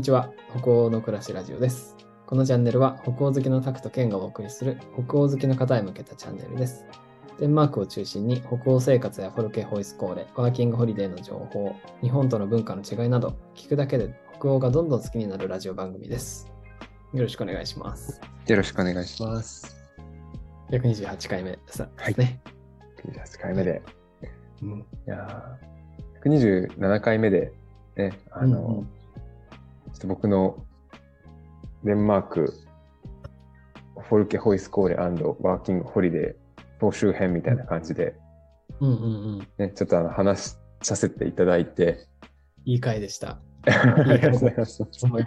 にちは。北欧の暮らしラジオです。このチャンネルは北欧好きのタクとケンがお送りする北欧好きの方へ向けたチャンネルです。デンマークを中心に北欧生活やフォルケホイスコーレ、ワーキングホリデーの情報、日本との文化の違いなど、聞くだけで北欧がどんどん好きになるラジオ番組です。よろしくお願いします。よろしくお願いします。128回目さはいね。98回目で。うんいやー127回目で、ね、あの、うんうんちょっと僕のデンマーク、フォルケホイスコーレワーキングホリデー総集編みたいな感じで、うんうんうん。ね、ちょっとあの話させていただいて、いい回でした。ありがとうございます。思い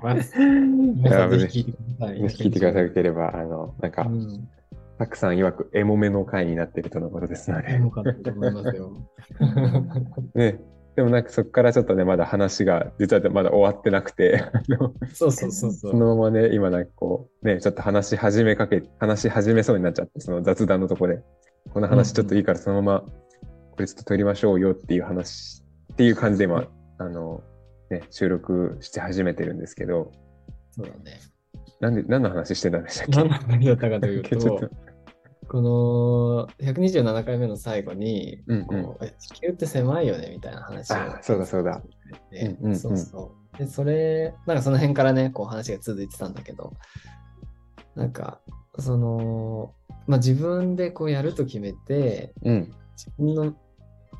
皆さんぜぜひひ聞いてください。ぜひ聞いてくださければ、あの、なんかう、ん。たくさん曰くエモめの回になっているとのことですのでよ、かったと思いますよ。ね、でもなんかそこからちょっとね、まだ話が実はまだ終わってなくて、そうそうそうそ。そうのままね、今なんかこう、ね、ちょっと話し始めかけ、話し始めそうになっちゃって、その雑談のとこで、この話ちょっといいからそのまま、これちょっと撮りましょうよっていう話、っていう感じで今、あの、ね、収録して始めてるんですけど、そうだね。なんで、何の話してたんでしたっけ？何の話だったかというと、この127回目の最後に、うんう地球って狭いよねみたいな話をあそうだそうだ。ねうんうんうんそうそう。で、それ、なんかその辺からね、こう話が続いてたんだけど、なんか、その、まあ自分でこうやると決めて、うん、自分の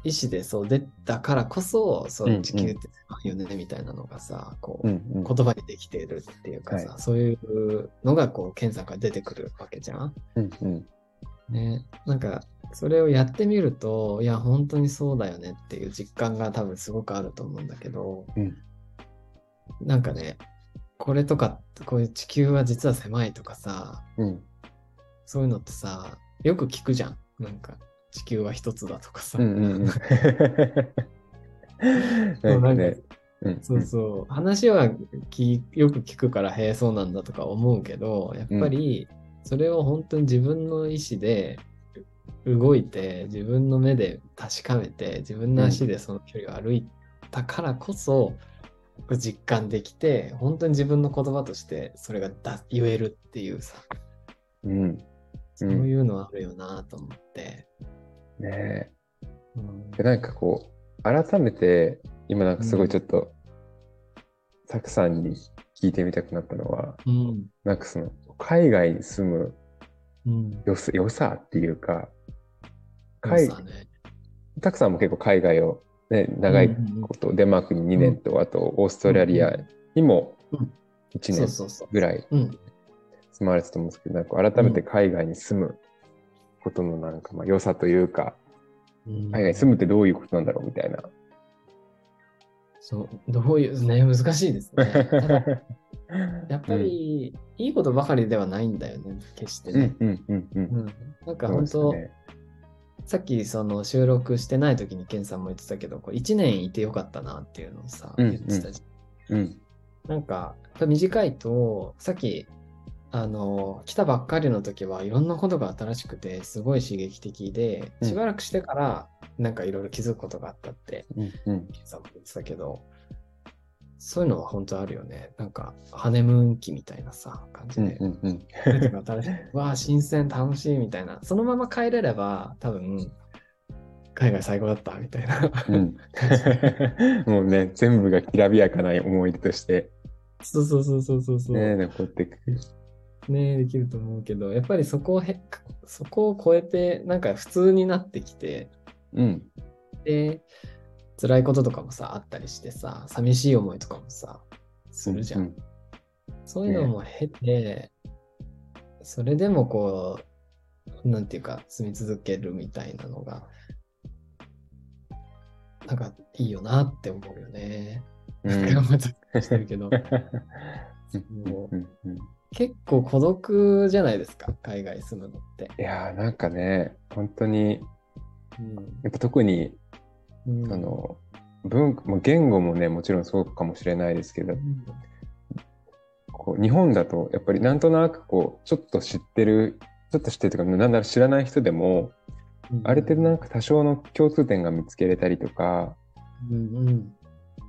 意思でそう出たからこそ、そううんうん地球って狭いよねみたいなのがさ、こう、うん、うん。言葉にできてるっていうかさ、はそういうのがこう、検査から出てくるわけじゃん。うん、うん。ね。なんか、それをやってみると、いや、本当にそうだよねっていう実感が多分すごくあると思うんだけど、うんなんかね、これとか、こういう地球は実は狭いとかさ、うん、そういうのってさ、よく聞くじゃん。なんか、地球は一つだとかさ。うん、うん。うんそうそうそう。話はきよく聞くから、へえ、そうなんだとか思うけど、やっぱり、それを本当に自分の意思で動いて、自分の目で確かめて、自分の足でその距離を歩いたからこそ、実感できて、本当に自分の言葉としてそれがだ言えるっていうさ、うん。そういうのはあるよなと思って。ねうんでなんかこう、改めて、今なんかすごいちょっと、たくさんに聞いてみたくなったのは、うん。なんかその、海外に住むうん。良さ良さっていうか、海ね。たくさんも結構海外を、ね、長いこと、デンマークに2年と、あとオーストラリアにもうん1年。ぐらいうん。住まれてたと思うんですけど、なんか改めて海外に住むことのなんかまあ良さというか、うん海外に住むってどういうことなんだろうみたいな。そう、どういう、ね、難しいですね。やっぱり、いいことばかりではないんだよね、決してね。なんか本当、ね。さっきその収録してない時にケンさんも言ってたけど、こう1年いてよかったなっていうのをさ、うん言ってたじうんゃん。なんか、短いと、さっき、あの、来たばっかりの時はいろんなことが新しくて、すごい刺激的で、うんしばらくしてから、なんかいろいろ気づくことがあったってうんうん。ケンさんも言ってたけど、そういうのは本当あるよね。なんか、ハネムーン期みたいなさ、感じうんで。うんうん。わあ、新鮮、楽しいみたいな。そのまま帰れれば、多分、海外最高だったみたいな。うん、もうね、全部がきらびやかな思い出として、そうそうそうそうそうそう。ね、ね残ってくる。できると思うけど、やっぱりそこをへ、そこを超えて、なんか普通になってきて、うん。で、辛いこととかもさ、あったりしてさ、寂しい思いとかもさ、するじゃん。うんそういうのも経て、それでもこう、なんていうか、住み続けるみたいなのが、なんかいいよなって思うよね。うん頑張ってしてるけど、も うんうん結構孤独じゃないですか、海外住むのって。いやーなんかね、本当に、うんやっぱ特に、うん。あの、文化、まあ言語もね、もちろんそうかもしれないですけどう、ん。こう日本だと、やっぱりなんとなくこう、ちょっと知ってる、ちょっと知ってるというか、なんだろう、知らない人でも、ある程度なんか多少の共通点が見つけれたりとか、うんうん。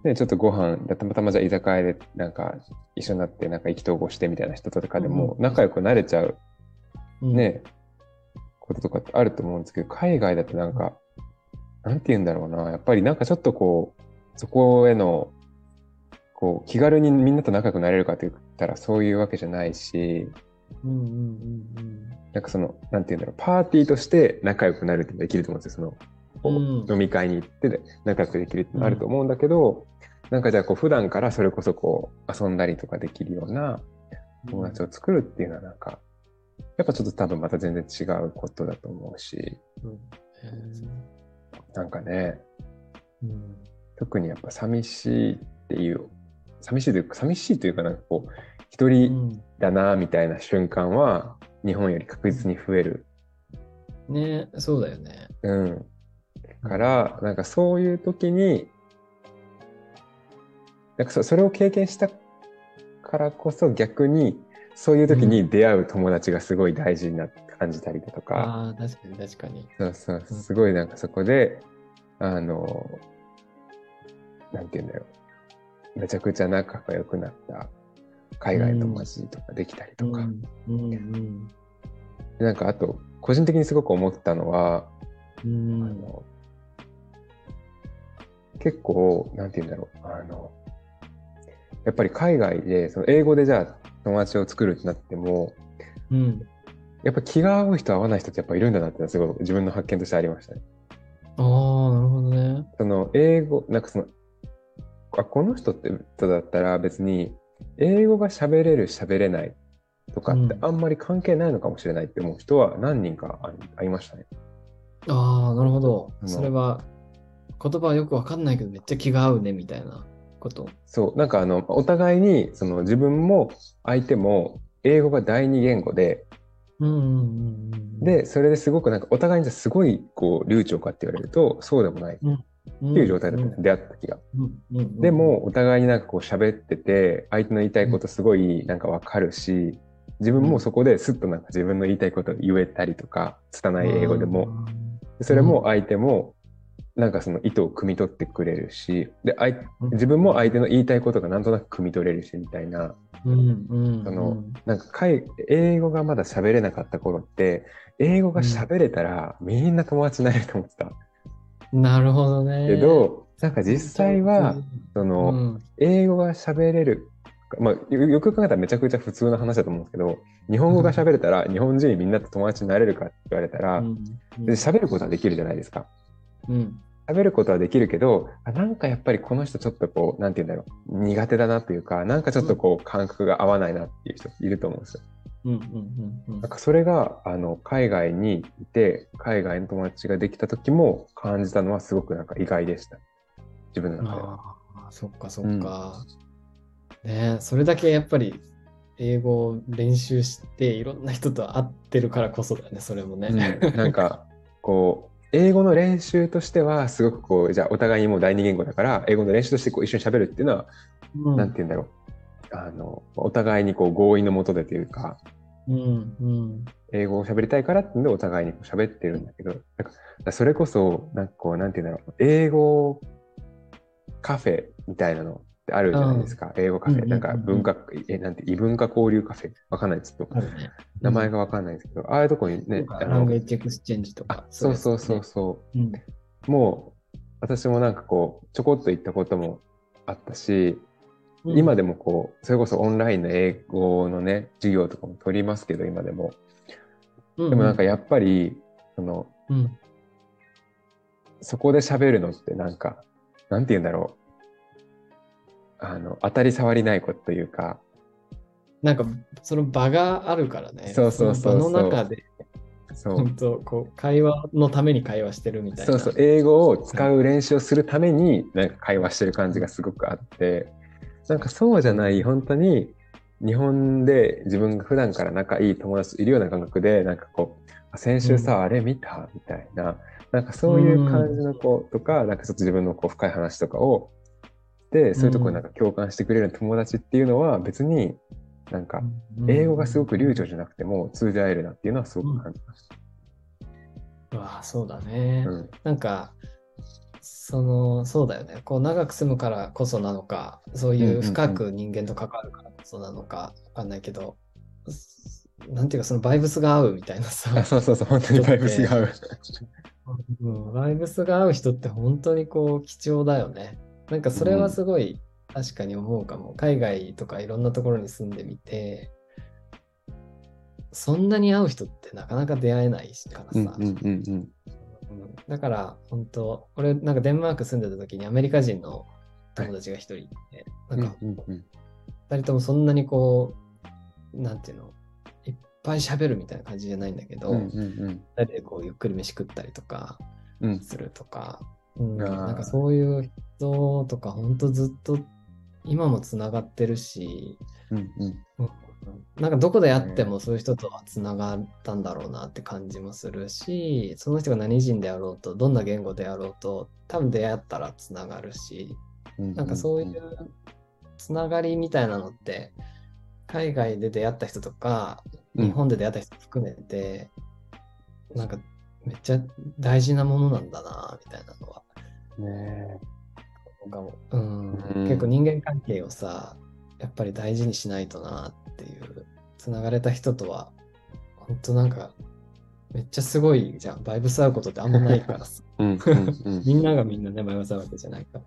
ね、ちょっとご飯、たまたまじゃあ居酒屋でなんか一緒になってなんか意気投合してみたいな人とかでも仲良くなれちゃう。うん、ね、こととかってあると思うんですけど、海外だとなんか、なんて言うんだろうな、やっぱりなんかちょっとこう、そこへの、こう、気軽にみんなと仲良くなれるかって言ったらそういうわけじゃないし、うんうんうんなんかその、なんて言うんだろう、パーティーとして仲良くなるってできると思うんですよ。その、こううん飲み会に行って仲良くできるってのあると思うんだけど、なんかじゃあこう普段からそれこそこう遊んだりとかできるようなうん。友達を作るっていうのはなんか、やっぱちょっと多分また全然違うことだと思うし、うんへなんかね、ーうん特にやっぱ寂しいっていう、寂しいというか、寂しいというかなんかこう、一う人んだなみたいな瞬間は、日本より確実に増える。ねそうだよね。うん。から、なんかそういう時に、なんかそそれを経験したからこそ逆に、そういう時に出会う友達がすごい大事になって感じたりだとか、ああ、確かに確かに。そうそう、うんすごいなんかそこで、あの、なんて言うんだろう。めちゃくちゃ仲が良くなった海外の友達とかできたりとか。うんうんでなんかあと、個人的にすごく思ったのは、うんうんあの結構、なんて言うんだろう。あの、やっぱり海外で、その英語でじゃあ友達を作るってなっても、うんやっぱ気が合う人合わない人ってやっぱいるんだなってすごい自分の発見としてありましたね。ああ、なるほどね。その英語、なんかその、あ、この人って人だったら別に英語が喋れる喋れないとかってうんあんまり関係ないのかもしれないって思う人は何人かあありましたね。ああ、なるほど。それは言葉はよくわかんないけどめっちゃ気が合うねみたいなこと。そう、なんかあの、お互いにその自分も相手も英語が第二言語で、うんうんうんうん。で、それですごくなんかお互いにじゃあすごいこう流暢かって言われるとそうでもない。っていう状態だった。ん。出会った時が。うん。うん。うん。でも、お互いになんかこう喋ってて、相手の言いたいことすごいなんかわかるし、自分もそこですっとなんか自分の言いたいこと言えたりとか、拙い英語でも、それも相手もなんかその意図を汲み取ってくれるし、で、自分も相手の言いたいことがなんとなく汲み取れるしみたいな、英語がまだ喋れなかった頃って、英語が喋れたらみんな友達になれると思ってた。なるほどね。けど、なんか実際は、そうん、の、うん。英語が喋れる、まあ、よよく考えたらめちゃくちゃ普通の話だと思うんですけど、日本語が喋れたら日本人みんなと友達になれるかって言われたら、うん。で喋ることはできるじゃないですか。うん喋ることはできるけど、あなんかやっぱりこの人ちょっとこう、なんて言うんだろう、苦手だなというか、なんかちょっとこう感覚が合わないなっていう人いると思うんですよ。うんうんうんなんかそれが、あの、海外にいて、海外の友達ができた時も感じたのはすごくなんか意外でした。自分の中では。ああ、そっかそっか。ねそれだけやっぱり英語を練習していろんな人と会ってるからこそだよね、それもね。うん、なんかこう英語の練習としてはすごくこうじゃあお互いにもう第二言語だから英語の練習としてこう一緒に喋るっていうのは、うん。なんて言うんだろう。あのお互いにこう合意のもとでというかうんうん。英語を喋りたいからっていうんでお互いにこう喋ってるんだけどなんかそれこそなんかこうなんて言うんだろう。英語カフェみたいなのあるじゃないですか、英語カフェ、なんか文化えなんて異文化交流カフェ。わかんないちょっと。名前がわかんないんですけど、ああいうとこにねあのエクスチェンジとかあ。そうそうそううそう。もう、私もなんかこう、ちょこっと行ったこともあったし、うん。今でもこう、それこそオンラインの英語のね、授業とかも取りますけど、今でも。うでもなんかやっぱり、その、うん。そこで喋るのってなんか、なんて言うんだろう。あの、当たり障りないことというか、なんかその場があるからね。そうそうそうそうの中で、そう。本当こう会話のために会話してるみたいな。そうそう、英語を使う練習をするために、なんか会話してる感じがすごくあって、なんかそうじゃない、本当に、日本で自分が普段から仲いい友達といるような感覚で、なんかこう、あ先週さ、うんあれ見たみたいな、なんかそういう感じの子とか、なんかちょっと自分のこう深い話とかを、で、そういうところになんか共感してくれる友達っていうのは別になんかうん英語がすごく流暢じゃなくても通じ合えるなっていうのはすごく感じましうわそうだね。た。うんなんか、その、そうだよね。こう、長く住むからこそなのか、そういう深く人間と関わるからこそなのか、わかんないけど、なんていうか、そのバイブスが合うみたいなさ。あ そうそうそう、本当にバイブスが合う。うん、バイブスが合う人って本当にこう貴重だよね。なんかそれはすごい確かに思うかも。海外とかいろんなところに住んでみて、そんなに会う人ってなかなか出会えないからさ。うんうんうんうん。うんだから本当、俺なんかデンマーク住んでた時にアメリカ人の友達が一人いて、なんかうんうん二人ともそんなにこう、なんていうの、いっぱい喋るみたいな感じじゃないんだけど、うんうんうん二人でこうゆっくり飯食ったりとか、うんするとか、うん、なんかそういう人とか本当ずっと今もつながってるし、うんうん。なんかどこで会ってもそういう人とはつながったんだろうなって感じもするし、その人が何人であろうと、どんな言語であろうと、多分出会ったらつながるし、うんなんかそういうつながりみたいなのって、海外で出会った人とか、うん。日本で出会った人含めて、なんかめっちゃ大事なものなんだな、みたいなのは。ねかもうんうん結構人間関係をさ、やっぱり大事にしないとなっていう、つながれた人とは、本当なんか、めっちゃすごいじゃん。バイブス合うことってあんまないからさ。みんながみんなね、バイブス合うわけじゃないから。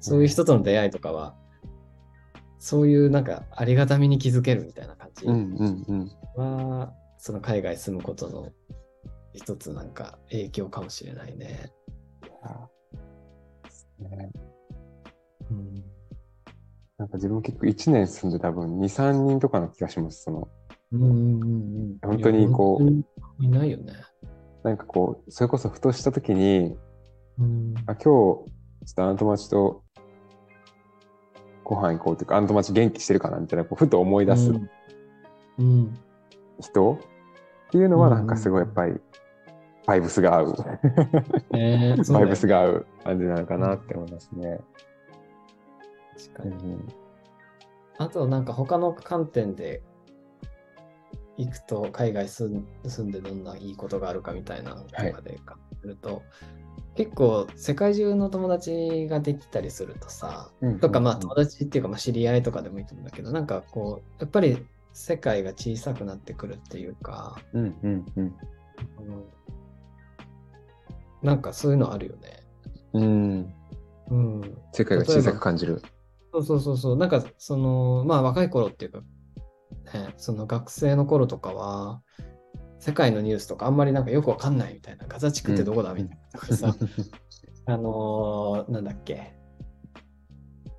そういう人との出会いとかは、そういうなんかありがたみに気づけるみたいな感じうんうんうんは、その海外住むことの一つなんか影響かもしれないね。ね。うん。なんか自分結構1年住んで多分2、3人とかの気がします。その、うんうんうんうん。本当にこういないよね。なんかこう、それこそふとした時に、うん。あ今日、ちょっとあの友達とご飯行こうというか、あの友達元気してるかなみたいな、こうふと思い出すうん。うん。人っていうのはうんなんかすごいやっぱり、バイブスが合う。ねえそうだよバイブスが合う感じなのかなって思いますね。確かに。うんあとなんか他の観点で行くと海外住ん住んでどんないいことがあるかみたいなのとかで考えると、結構世界中の友達ができたりするとさ、うんとかまあ友達っていうかまあ知り合いとかでもいいと思うんだけど、なんかこう、やっぱり世界が小さくなってくるっていうか、うんうんうんうんなんかそういうのあるよね。うん。うん。世界が小さく感じる。そうそうそうそう。なんかその、まあ若い頃っていうか、ね、その学生の頃とかは、世界のニュースとかあんまりなんかよくわかんないみたいな、ガザ地区ってどこだみたいなとかさ、あのーなんだっけ、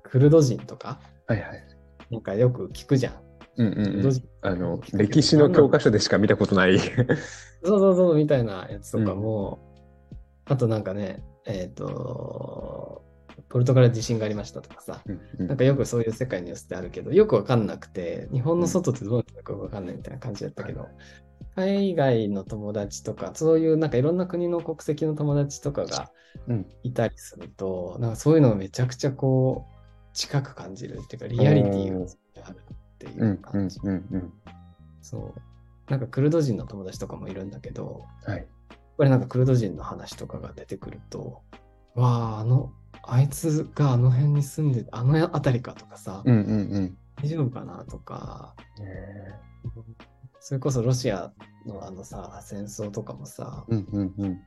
クルド人とか、はいはい。なんかよく聞くじゃん。うんうんうん。あの、歴史の教科書でしか見たことない。そうそうそうみたいなやつとかも、あとなんかね、えっ、と、ポルトガル地震がありましたとかさ、なんかよくそういう世界のニュースってあるけど、よくわかんなくて、日本の外ってどうなってるかわかんないみたいな感じだったけど、海外の友達とか、そういうなんかいろんな国の国籍の友達とかがうんいたりすると、なんかそういうのがめちゃくちゃこう、近く感じるっていうか、リアリティがあるっていう感じ。そう。なんかクルド人の友達とかもいるんだけど、はい。ぱりなんかクルド人の話とかが出てくると、わあ、あの、あいつがあの辺に住んで、あの辺りかとかさ、うんうんうん。大丈夫かなとか、へそれこそロシアのあのさ、戦争とかもさ、ーうんうんうん。ウ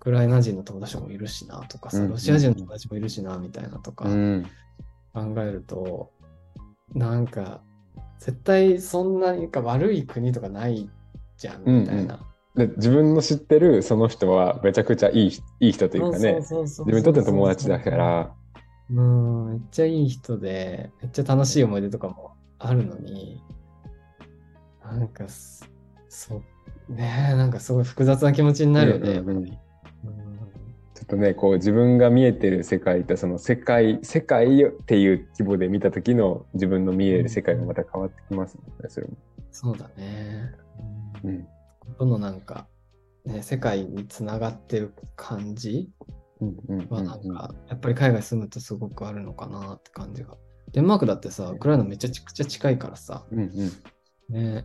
クライナ人の友達もいるしなとかさ、うんロシア人の友達もいるしなみたいなとかうん考えると、なんか、絶対そんなにか悪い国とかないじゃんみたいな。で自分の知ってるその人はめちゃくちゃいいいい人というかね、自分にとっての友達だから、うん、めっちゃいい人で、めっちゃ楽しい思い出とかもあるのに、なんかす、そう、ねえ、なんかすごい複雑な気持ちになるよね。うんうんうんちょっとね、こう自分が見えてる世界とその世界、世界っていう規模で見た時の自分の見える世界がまた変わってきますもんね、それも。そうだね。うん。どのなんか、ね、世界につながってる感じはなんか、やっぱり海外住むとすごくあるのかなって感じが。デンマークだってさ、ウクライナめちゃくちゃ近いからさ、うんうん。ね、ね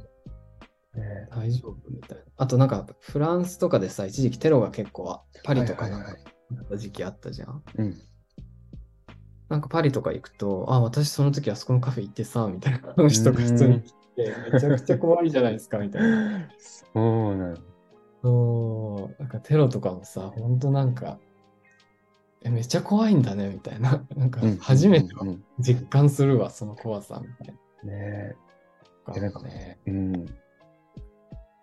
大丈夫みたいな。あとなんか、フランスとかでさ、一時期テロが結構、パリとかなんかった時期あったじゃん。うん。なんかパリとか行くと、あ、私その時あそこのカフェ行ってさ、みたいな人が普通に来て、めちゃくちゃ怖いじゃないですか、みたいな。そうなんそう、なんかテロとかもさ、ほんとなんか、え、めっちゃ怖いんだね、みたいな。なんかうん初めてうんうん実感するわ、その怖さ、みたいねな。えなんかね。うん。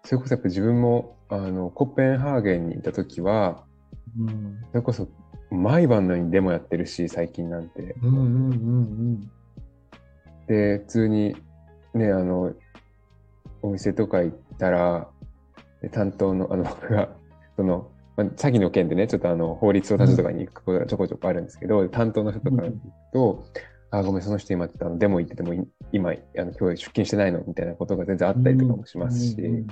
それこそやっぱ自分も、あの、コペンハーゲンにいた時は、うん。それこそ毎晩のようにデモやってるし、最近なんて。うんうんうんで、普通にね、あの、お店とか行ったら、で担当の、あの、僕が、その、まあ、詐欺の件でね、ちょっとあの、法律相談所とかに行くことがちょこちょこあるんですけど、担当の人とかに行くと、あ、ごめん、その人今ちょっとあのデモ行っててもい、今、あの、今日出勤してないの？みたいなことが全然あうん。ったりとかもしますし、うんうんうん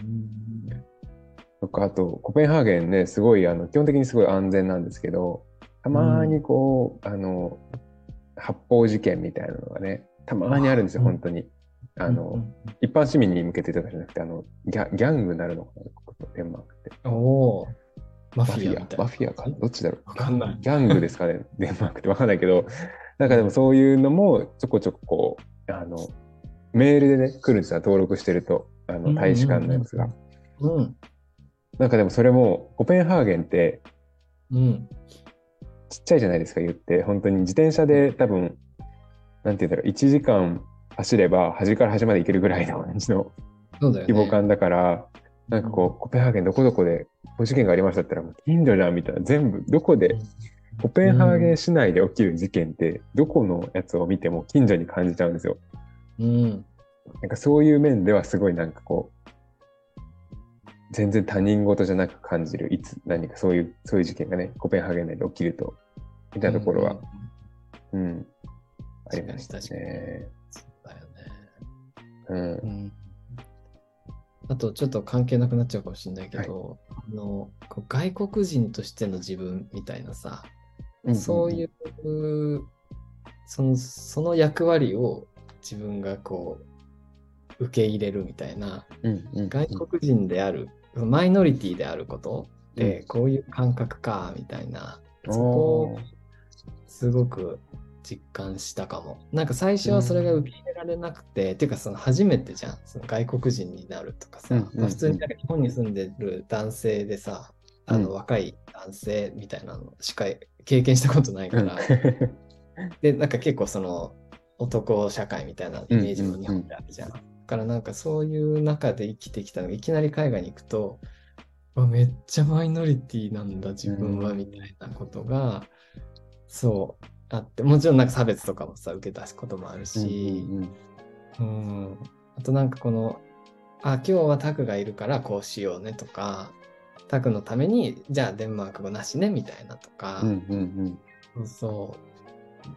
とか、あと、コペンハーゲンね、すごい、あの、基本的にすごい安全なんですけど、たまにこう、あの、発砲事件みたいなのがね、たまにあるんですよ、うん。本当に。あの、うんうん一般市民に向けてとかじゃなくて、あの、ギャギャングになるのかな、ここデンマークって。おおー、ママフィア。マフィアかどっちだろう？わかんないギャングですかね、デンマークってわかんないけど、なんかでもそういうのもちょこちょここう、あの、メールでね、来るんですよ、登録してると、あの、大使館のやつが。うん。なんかでもそれも、コペンハーゲンってうん。ちっちゃいじゃないですか、言って。本当に自転車で多分、なんて言うんだろう、1時間走れば端から端まで行けるぐらいの感じの。規模感だから、なんかこう、コペンハーゲンどこどこでこう事件がありましたって言ったら、もう近所じゃんみたいな、全部、どこで、コペンハーゲン市内で起きる事件って、どこのやつを見ても近所に感じちゃうんですよ。うん。なんかそういう面ではすごいなんかこう、全然他人事じゃなく感じる、いつ何かそういう、そういう事件がね、コペンハーゲン内で起きると、みたいなところは、うん、ありましたね。うん。う。ん。あと、ちょっと関係なくなっちゃうかもしれないけど、あの、こう外国人としての自分みたいなさ、そういう、その、その役割を自分がこう、受け入れるみたいな、うん、うん、外国人である、マイノリティであることって、こういう感覚か、みたいな、そこをすごく実感したかも。なんか最初はそれが受け入れられなくて、っていうかその初めてじゃん、その外国人になるとかさ、うんうんうん。まあ普通になんか日本に住んでる男性でさ、あのうん若い男性みたいなのしか経験したことないから、で、なんか結構その男社会みたいなイメージも日本であるじゃん。だからなんかそういう中で生きてきたのがいきなり海外に行くと、めっちゃマイノリティなんだ自分はうん。みたいなことが、そうあって、もちろんなんか差別とかもさ、受けたこともあるし、うん。うんうん、あとなんかこの、あ、今日はタクがいるからこうしようねとか、タクのために、じゃあデンマーク語なしねみたいなとか、うんうんうん。そうそう。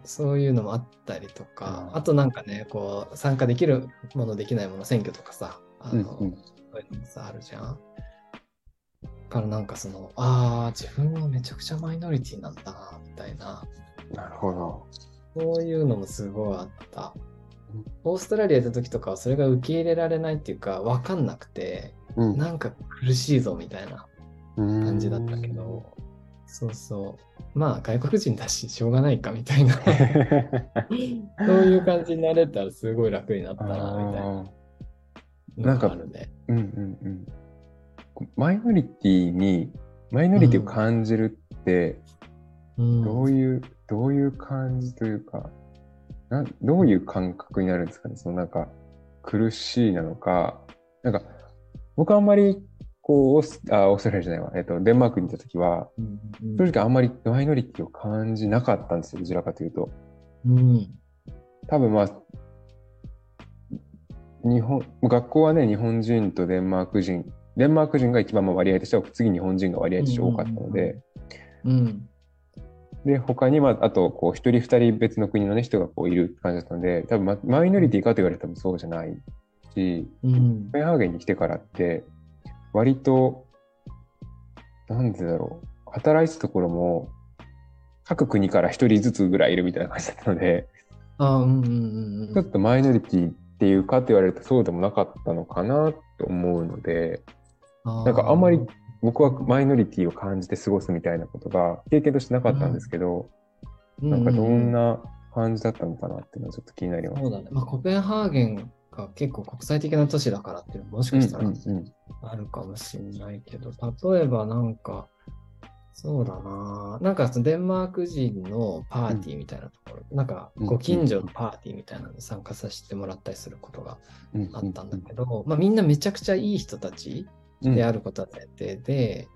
そういうのもあったりとか、うんあとなんかね、こう、参加できるもの、できないもの、選挙とかさ、あの、うんうん。そういうのもさ、あるじゃん。だからなんかその、ああ、自分はめちゃくちゃマイノリティなんだな、みたいな、なるほど。そういうのもすごいあった。オーストラリア行った時とかはそれが受け入れられないっていうか、わかんなくて、うんなんか苦しいぞみたいな感感じだったけど、そうそう。まあ外国人だし、しょうがないかみたいな。そういう感じになれたらすごい楽になったな、みたいなあーのがあるね。うんうんうん。マイノリティに、マイノリティを感じるって、うんどういう、どういう感じというか、なんどういう感覚になるんですかね？そのなんか、苦しいなのか、なんか、僕あんまり、こう、オースあ、オーストラリアじゃないわ、えっと、デンマークにいたときは、うんうん正直あんまりマイノリティを感じなかったんですよ、どちらかというと。うん。多分まあ、日本、学校はね、日本人とデンマーク人、デンマーク人が一番まあ割合としては、次日本人が割合として多かったので、うんで、他には、あと、こう、一人二人別の国のね、人がこういる感じだったので、多分ママイノリティかと言われたら多分そうじゃないし、うんコペンハーゲンに来てからって、割と、なんでだろう、働いてたところも、各国から一人ずつぐらいいるみたいな感じだったので、あうんうんうんちょっとマイノリティっていうかって言われるとそうでもなかったのかなと思うので、うん。なんかあんまり僕はマイノリティを感じて過ごすみたいなことが経験としてなかったんですけど、なんかどんな感じだったのかなっていうのはちょっと気になります。そうだね。まあ、コペンハーゲンが結構国際的な都市だからっていうのももしかしたらうんうんあるかもしれないけど、例えばなんか、そうだな。なんかそのデンマーク人のパーティーみたいなところ、なんかうんご近所のパーティーみたいなのに参加させてもらったりすることがうんうんあったんだけど、まあみんなめちゃくちゃいい人たちうんであることは前提で、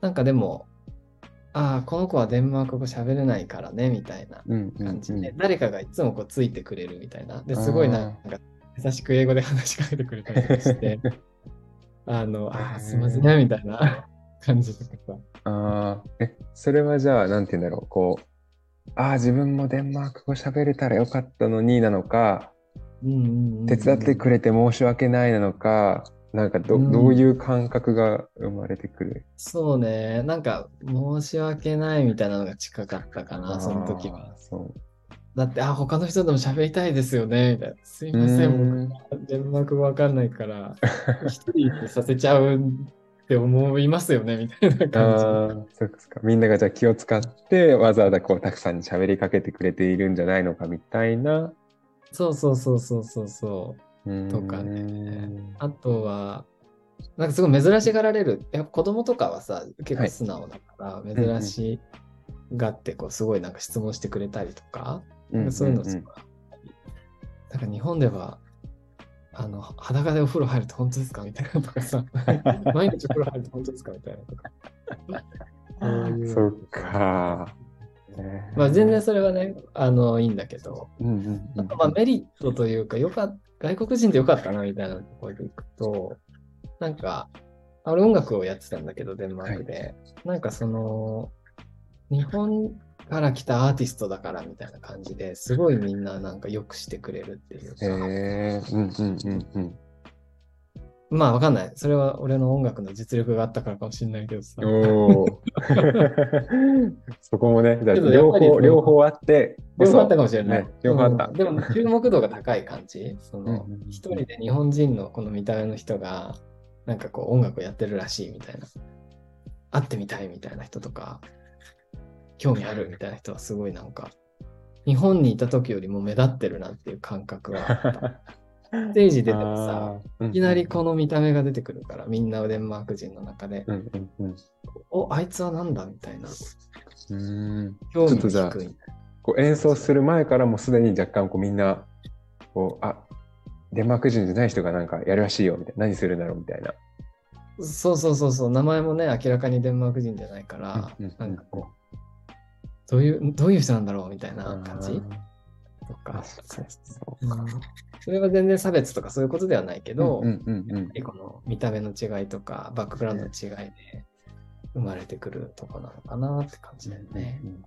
なんかでも、ああ、この子はデンマーク語喋れないからね、みたいなうんうん感じで、うん誰かがいつもこうついてくれるみたいな。ですごいなんか優しく英語で話しかけてくれたりとかして、あの、ああ、すいませんね、みたいな 感じとか。さ。ああ、え、それはじゃあ、なんて言うんだろう、こう、ああ、自分もデンマーク語喋れたらよかったのになのか、うんうんうんうん。手伝ってくれて申し訳ないなのか、なんかど,、うんどういう感覚が生まれてくる？そうね、なんか申し訳ないみたいなのが近かったかな、その時は。だって、あ、他の人とも喋りたいですよね、みたいな。すいません、うん僕、デンマーク語わかんないから、一人でさせちゃうって思いますよね、みたいなあ感じ。あ、そうかそうか。みんながじゃあ気を使って、わざわざこう、たくさんに喋りかけてくれているんじゃないのかみたいな。そうそうそうそうそうそう。とかね。あとは、なんかすごい珍しがられる。やっぱ子供とかはさ、結構素直だから、珍しがって、こう、すごいなんか質問してくれたりとか、うんそういうのんすごいなんか日本では、あの、裸でお風呂入ると本当ですかみたいなとかさ、毎日お風呂入ると本当ですかみたいなとか。そういう。そっか。ねまあ全然それはね、あの、いいんだけど、うんうんうんあとまあメリットというか、よかっ外国人でよかったなみたいなところでいくと、なんか、あ俺音楽をやってたんだけど、デンマークで。なんかその、日本から来たアーティストだからみたいな感じですごいみんななんかよくしてくれるっていうか、へえ、うんうんうんうん。まあわかんない。それは俺の音楽の実力があったからかもしれないけどさ。そこもね、両方、両方あって両方あったかもしれない。ね両方あったうんでも注目度が高い感じ。そのうんうん人で日本人のこの見た目の人が、なんかこう音楽をやってるらしいみたいな。会ってみたいみたいな人とか、興味あるみたいな人はすごいなんか、日本にいた時よりも目立ってるなっていう感覚があった。ステージ出てもさ、いきなりこの見た目が出てくるから、みんなデンマーク人の中で、うんうんうんお、あいつはなんだみたいな。うん。うん興味ちょっとじゃあが低い。こう演奏する前からもうすでに若干こうみんな、こう、あ、デンマーク人じゃない人がなんかやるらしいよみたいな、何するんだろうみたいな。そうそうそうそう、名前もね、明らかにデンマーク人じゃないから、うんうんうんなんかこう、どういう、どういう人なんだろうみたいな感じ？とか、確か。にそうん。それは全然差別とかそういうことではないけど、うんうんうんうん。この見た目の違いとか、バックグラウンドの違いで生まれてくるとこなのかなって感じだよね。うん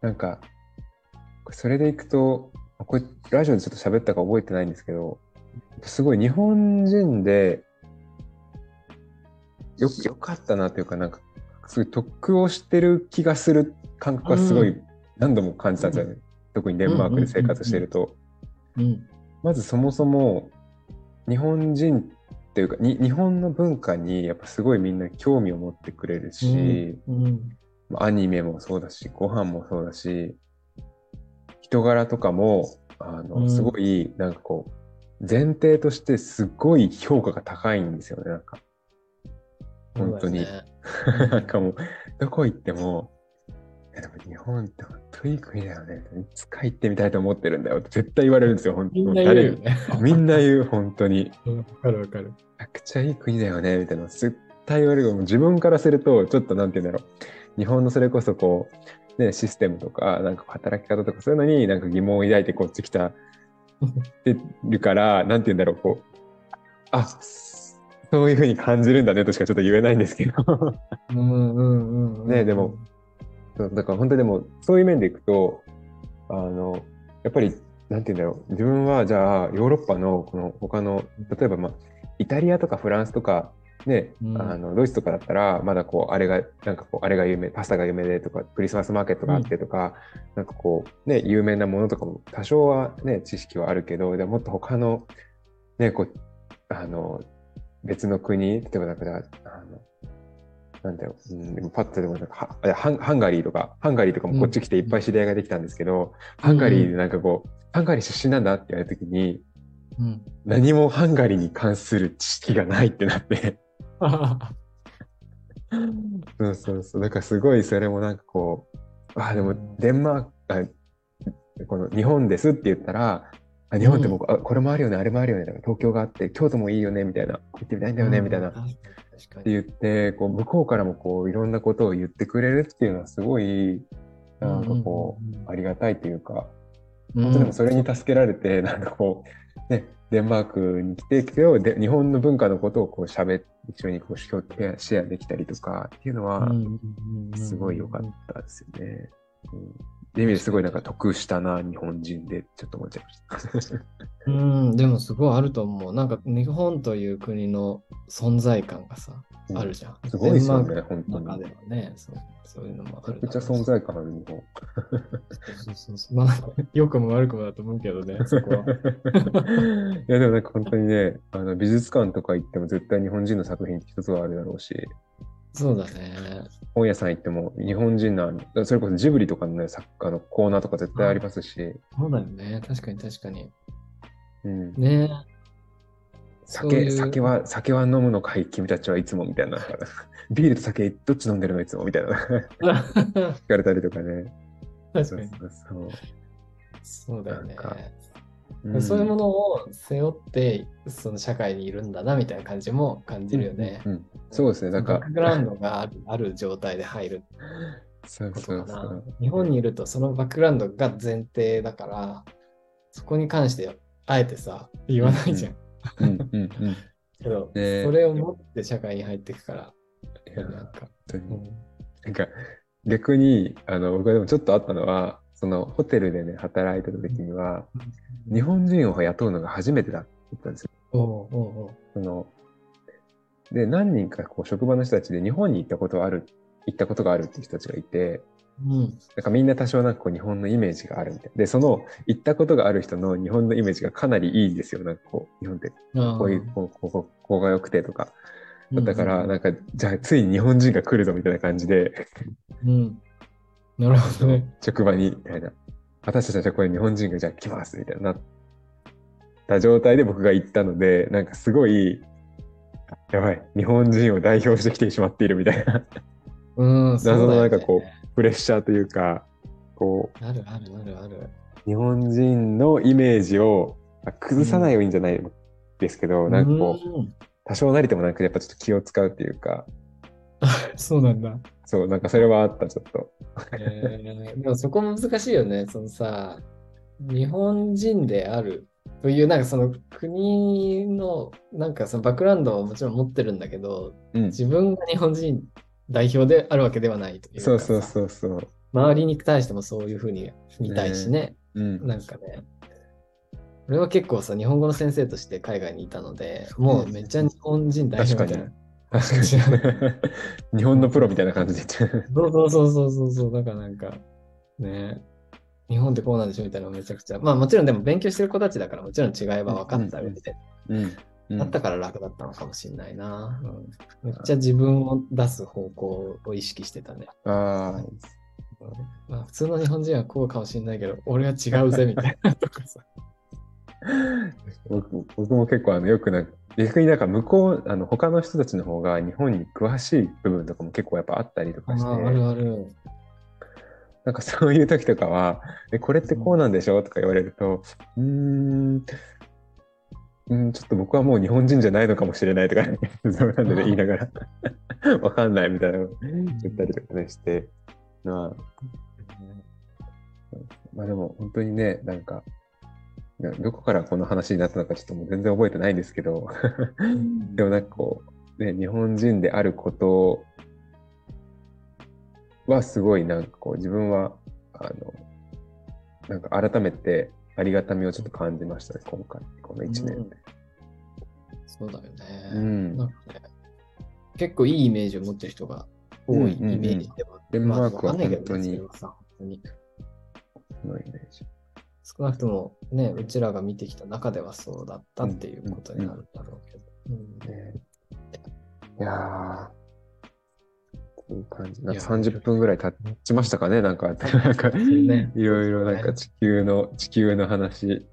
なんか、それでいくと、これラジオでちょっと喋ったか覚えてないんですけど、すごい日本人でよよかったなというか、なんか、すごい得をしてる気がする感覚がすごいうん。何度も感じたんですよね。特にデンマークで生活してると。うん。まずそもそも日本人っていうかに日本の文化にやっぱすごいみんな興味を持ってくれるし、うん。まあアニメもそうだしご飯もそうだし人柄とかもあの、うんすごいなんかこう前提としてすごい評価が高いんですよねなんか本当に、ね なんかもうどこ行ってもいやでも日本って本当いい国だよね。いつか行ってみたいと思ってるんだよ。って絶対言われるんですよ本当みんな言うよね。誰みんな言う本当に。うんわかるわかる。めちゃくちゃいい国だよねみたいな。絶対言われる。もう自分からするとちょっとなんて言うんだろう。日本のそれこそこうねシステムとかなんか働き方とかそういうのになんか疑問を抱いてこっち来たってるからなんて言うんだろうこうあそういうふうに感じるんだねとしかちょっと言えないんですけど。うんうんうんうん。ねでも、そうだから本当にでもそういう面でいくとあのやっぱりなんて言うんだろう。自分はじゃあヨーロッパのこの他の例えばまあイタリアとかフランスとかね、うん。あのドイツとかだったらまだこうあれがなんかこうあれが有名パスタが有名でとかクリスマスマーケットがあってとか、なんかこうね有名なものとかも多少はね知識はあるけどでももっと他のねこうあの別の国例えばなんかあのなんだろう、うん、パッとでもなんかはハンハンガリーとか、ハンガリーとかもこっち来ていっぱい知り合いができたんですけど、ハンガリーでなんかこう、ハンガリー出身なんだって言われた時に、うん。何もハンガリーに関する知識がないってなって、そうそうそう。だからすごいそれもなんかこう、あ、でもデンマーク、あこの日本ですって言ったら、あ日本って僕、あこれもあるよね、あれもあるよね、東京があって、京都もいいよね、みたいな、行ってみたいんだよね、みたいな。っ。て言って、こう向こうからもこういろんなことを言ってくれるっていうのはすごい、なんかこうありがたいというか、うん本当でもそれに助けられて、なんかこう、ね、デンマークに来て、けどで日本の文化のことをこう喋って、一緒にこうシェアできたりとかっていうのは、すごい良かったですよね。うん、意味ですごいなんか得したな、日本人で、ちょっと思っちゃいました。うん、でもすごいあると思う。なんか日本という国の存在感がさ、うんあるじゃん。すごいですよね本当に中ではね、そうそういうのもあるめちゃくちゃ存在感ある日本。そうそうそう。まあ、良くも悪くもだと思うけどね、そこは。いやでもなんか本当にね、あの美術館とか行っても絶対日本人の作品一つはあるだろうし、そうだね。本屋さん行っても日本人のそれこそジブリとかのね、作家のコーナーとか絶対ありますし、そうだよね。確かに確かに。うん、ねそうう酒は、酒は飲むのかい？君たちはいつもみたいな。ビールと酒どっち飲んでるのいつもみたいな。聞かれたりとかね。そう確かに。そうそう。そうだよねうんそういうものを背負って、その社会にいるんだなみたいな感じも感じるよね。うんうんそうですね。なんかバッ、クグラウンドがある ある状態で入るそうそうそう。。日本にいるとそのバックグラウンドが前提だから、そこに関してあえてさ、言わないじゃん。うん。けど、ねそれを持って社会に入っていくから、いやなんか、うんなんか逆にあの僕はでもちょっとあったのはそのホテルでね働いてた時には日本人を雇うのが初めてだって言ったんですよ。そので何人かこう職場の人たちで日本に行ったことある行ったことがあるっていう人たちがいてうん。なんかみんな多少なんかこう日本のイメージがあるみたいでその行ったことがある人の日本のイメージがかなりいいんですよ。なんかこう日本って。あこういうこうこうこうが良くてとか。ーだからなんかじゃあついに日本人が来るぞみたいな感じで。なるほどね。職場に、みたいな。私たちはこれ日本人がじゃあ来ます、みたいになった状態で僕が行ったので、なんかすごい、やばい、日本人を代表してきてしまっているみたいな、うん、謎のなんかこプレッシャーというか、こあるあるあるある。う、日本人のイメージをあ崩さないようにじゃないですけど、なんかこう、うん多少なりともなくやっぱちょっと気を使うっていうか、そうなんだ。そう、なんかそれはあった、ちょっと。えーでもそこ難しいよね。そのさ、日本人であるという、なんかその国の、なんかそのバックグラウンドをもちろん持ってるんだけど、うん。自分が日本人代表であるわけではないというかそうそうさそうそう。周りに対してもそういうふうに見たいしね。うん。なんかね、俺は結構さ、日本語の先生として海外にいたので、もうめっちゃ日本人代表みたいな。確かに。日本のプロみたいな感じで言って。そうそうそうそうそうそう、だからなんか、ね、日本ってこうなんでしょみたいなのめちゃくちゃ、まあもちろんでも勉強してる子たちだからもちろん違いは分かった上で、うん。うんだったから楽だったのかもしれないな、うんめっちゃ自分を出す方向を意識してたね。ああ、うんまあ、普通の日本人はこうかもしれないけど、俺は違うぜみたいなとかさ。僕僕も結構あのよくなんか逆になんか向こうあの他の人たちの方が日本に詳しい部分とかも結構やっぱあったりとかしてああるある。なんかそういう時とかは「えこれってこうなんでしょ?」とか言われると「うーんうんちょっと僕はもう日本人じゃないのかもしれない」とか、ね、そうなんでね言いながら「わかんない」みたいなのを言ったりとかねしてまあまあでも本当にねなんかなどこからこの話になったのかちょっともう全然覚えてないんですけど。でもなんかこう、ね、日本人であることはすごいなんかこう自分はあのなんか改めてありがたみをちょっと感じましたね今回この1年で。そうだよね。うん。なんかね、結構いいイメージを持ってる人が多いイメージでは、デンマークはまあわかんないけど本当に。本当に。このイメージ少なくともね、うちらが見てきた中ではそうだったっていうことになるんだろうけど。いやーこういう感じ。なんかいや30分ぐらい経ちましたかねなんか、なんか、ね。いろいろなんか地球の、地球の話、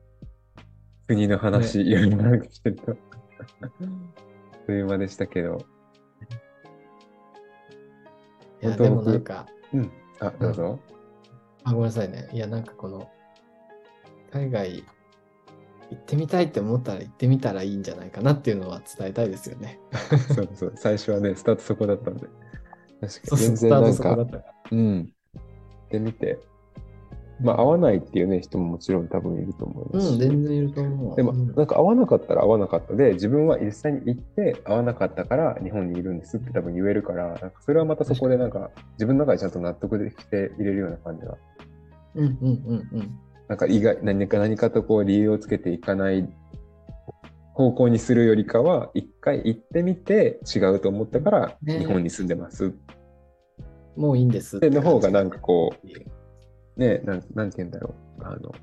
国の話、いろいろなんかしてると、あっという間でしたけど、いや、でも僕なんか、うん。あ、どうぞ。あ、ごめんなさいね。いや、なんかこの、海外行ってみたいって思ったら行ってみたらいいんじゃないかなっていうのは伝えたいですよね。そうそう、最初はね、スタートそこだったんで。確かに全然なんか。うん。で見て、まあ合わないっていうね、人ももちろん多分いると思いますしうん、全然いると思う。でも、うんなんか合わなかったら合わなかったで、自分は実際に行って合わなかったから日本にいるんですって多分言えるから、なんかそれはまたそこでなんか自分の中でちゃんと納得できて入れるような感じが、うんうんうんうん。なんか意外、何か何かとこう理由をつけていかない方向にするよりかは、一回行ってみて違うと思ったからね日本に住んでます。もういいんですで、の方がなんかこう。う、ね、なんなんて言うんだろう、あの、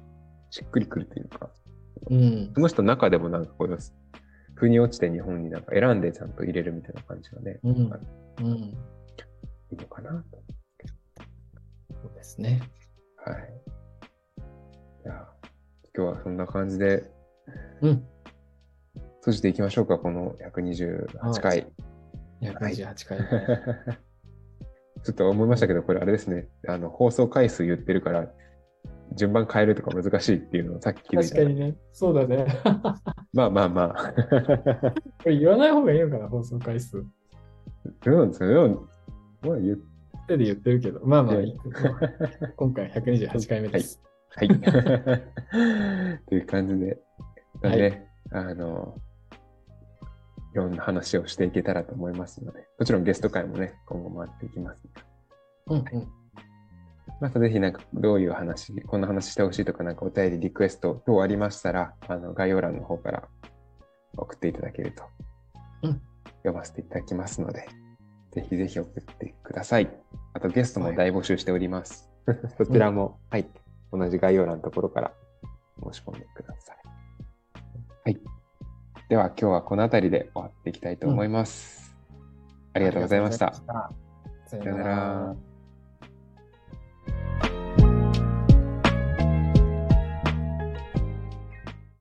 しっくりくるというか、うんそ。の人の中でもなんかこう、腑に落ちて日本になんか選んでちゃんと入れるみたいな感じがね、うん。うん。いいのかなと。そうですね。はい。じゃあ、今日はそんな感じでうん。閉じていきましょうか、この128回。128回。ちょっと思いましたけど、これあれですね、あの放送回数言ってるから、順番変えるとか難しいっていうのをさっき気づいた確かにね。そうだね。まあまあまあ。これ言わない方がいいのかな、放送回数。どうなんですか？ね。でもまあ言う手で言ってるけど。まあまあいやいい、今回128回目です。はい。という感じで、まあね、あの、いろんな話をしていけたらと思いますので、もちろんゲスト会もね、今後回っていきます。うんうん。またぜひなんかどういう話、こんな話してほしいとか、なんかお便り、リクエスト等ありましたら、あの概要欄の方から送っていただけると、うん読ませていただきますので、ぜひぜひ送ってください。あとゲストも大募集しております。そちらも、はい、同じ概要欄のところから申し込んでください。はい。では今日はこの辺りで終わっていきたいと思います。ありがとうございました。ありがとうございました。ささよなら。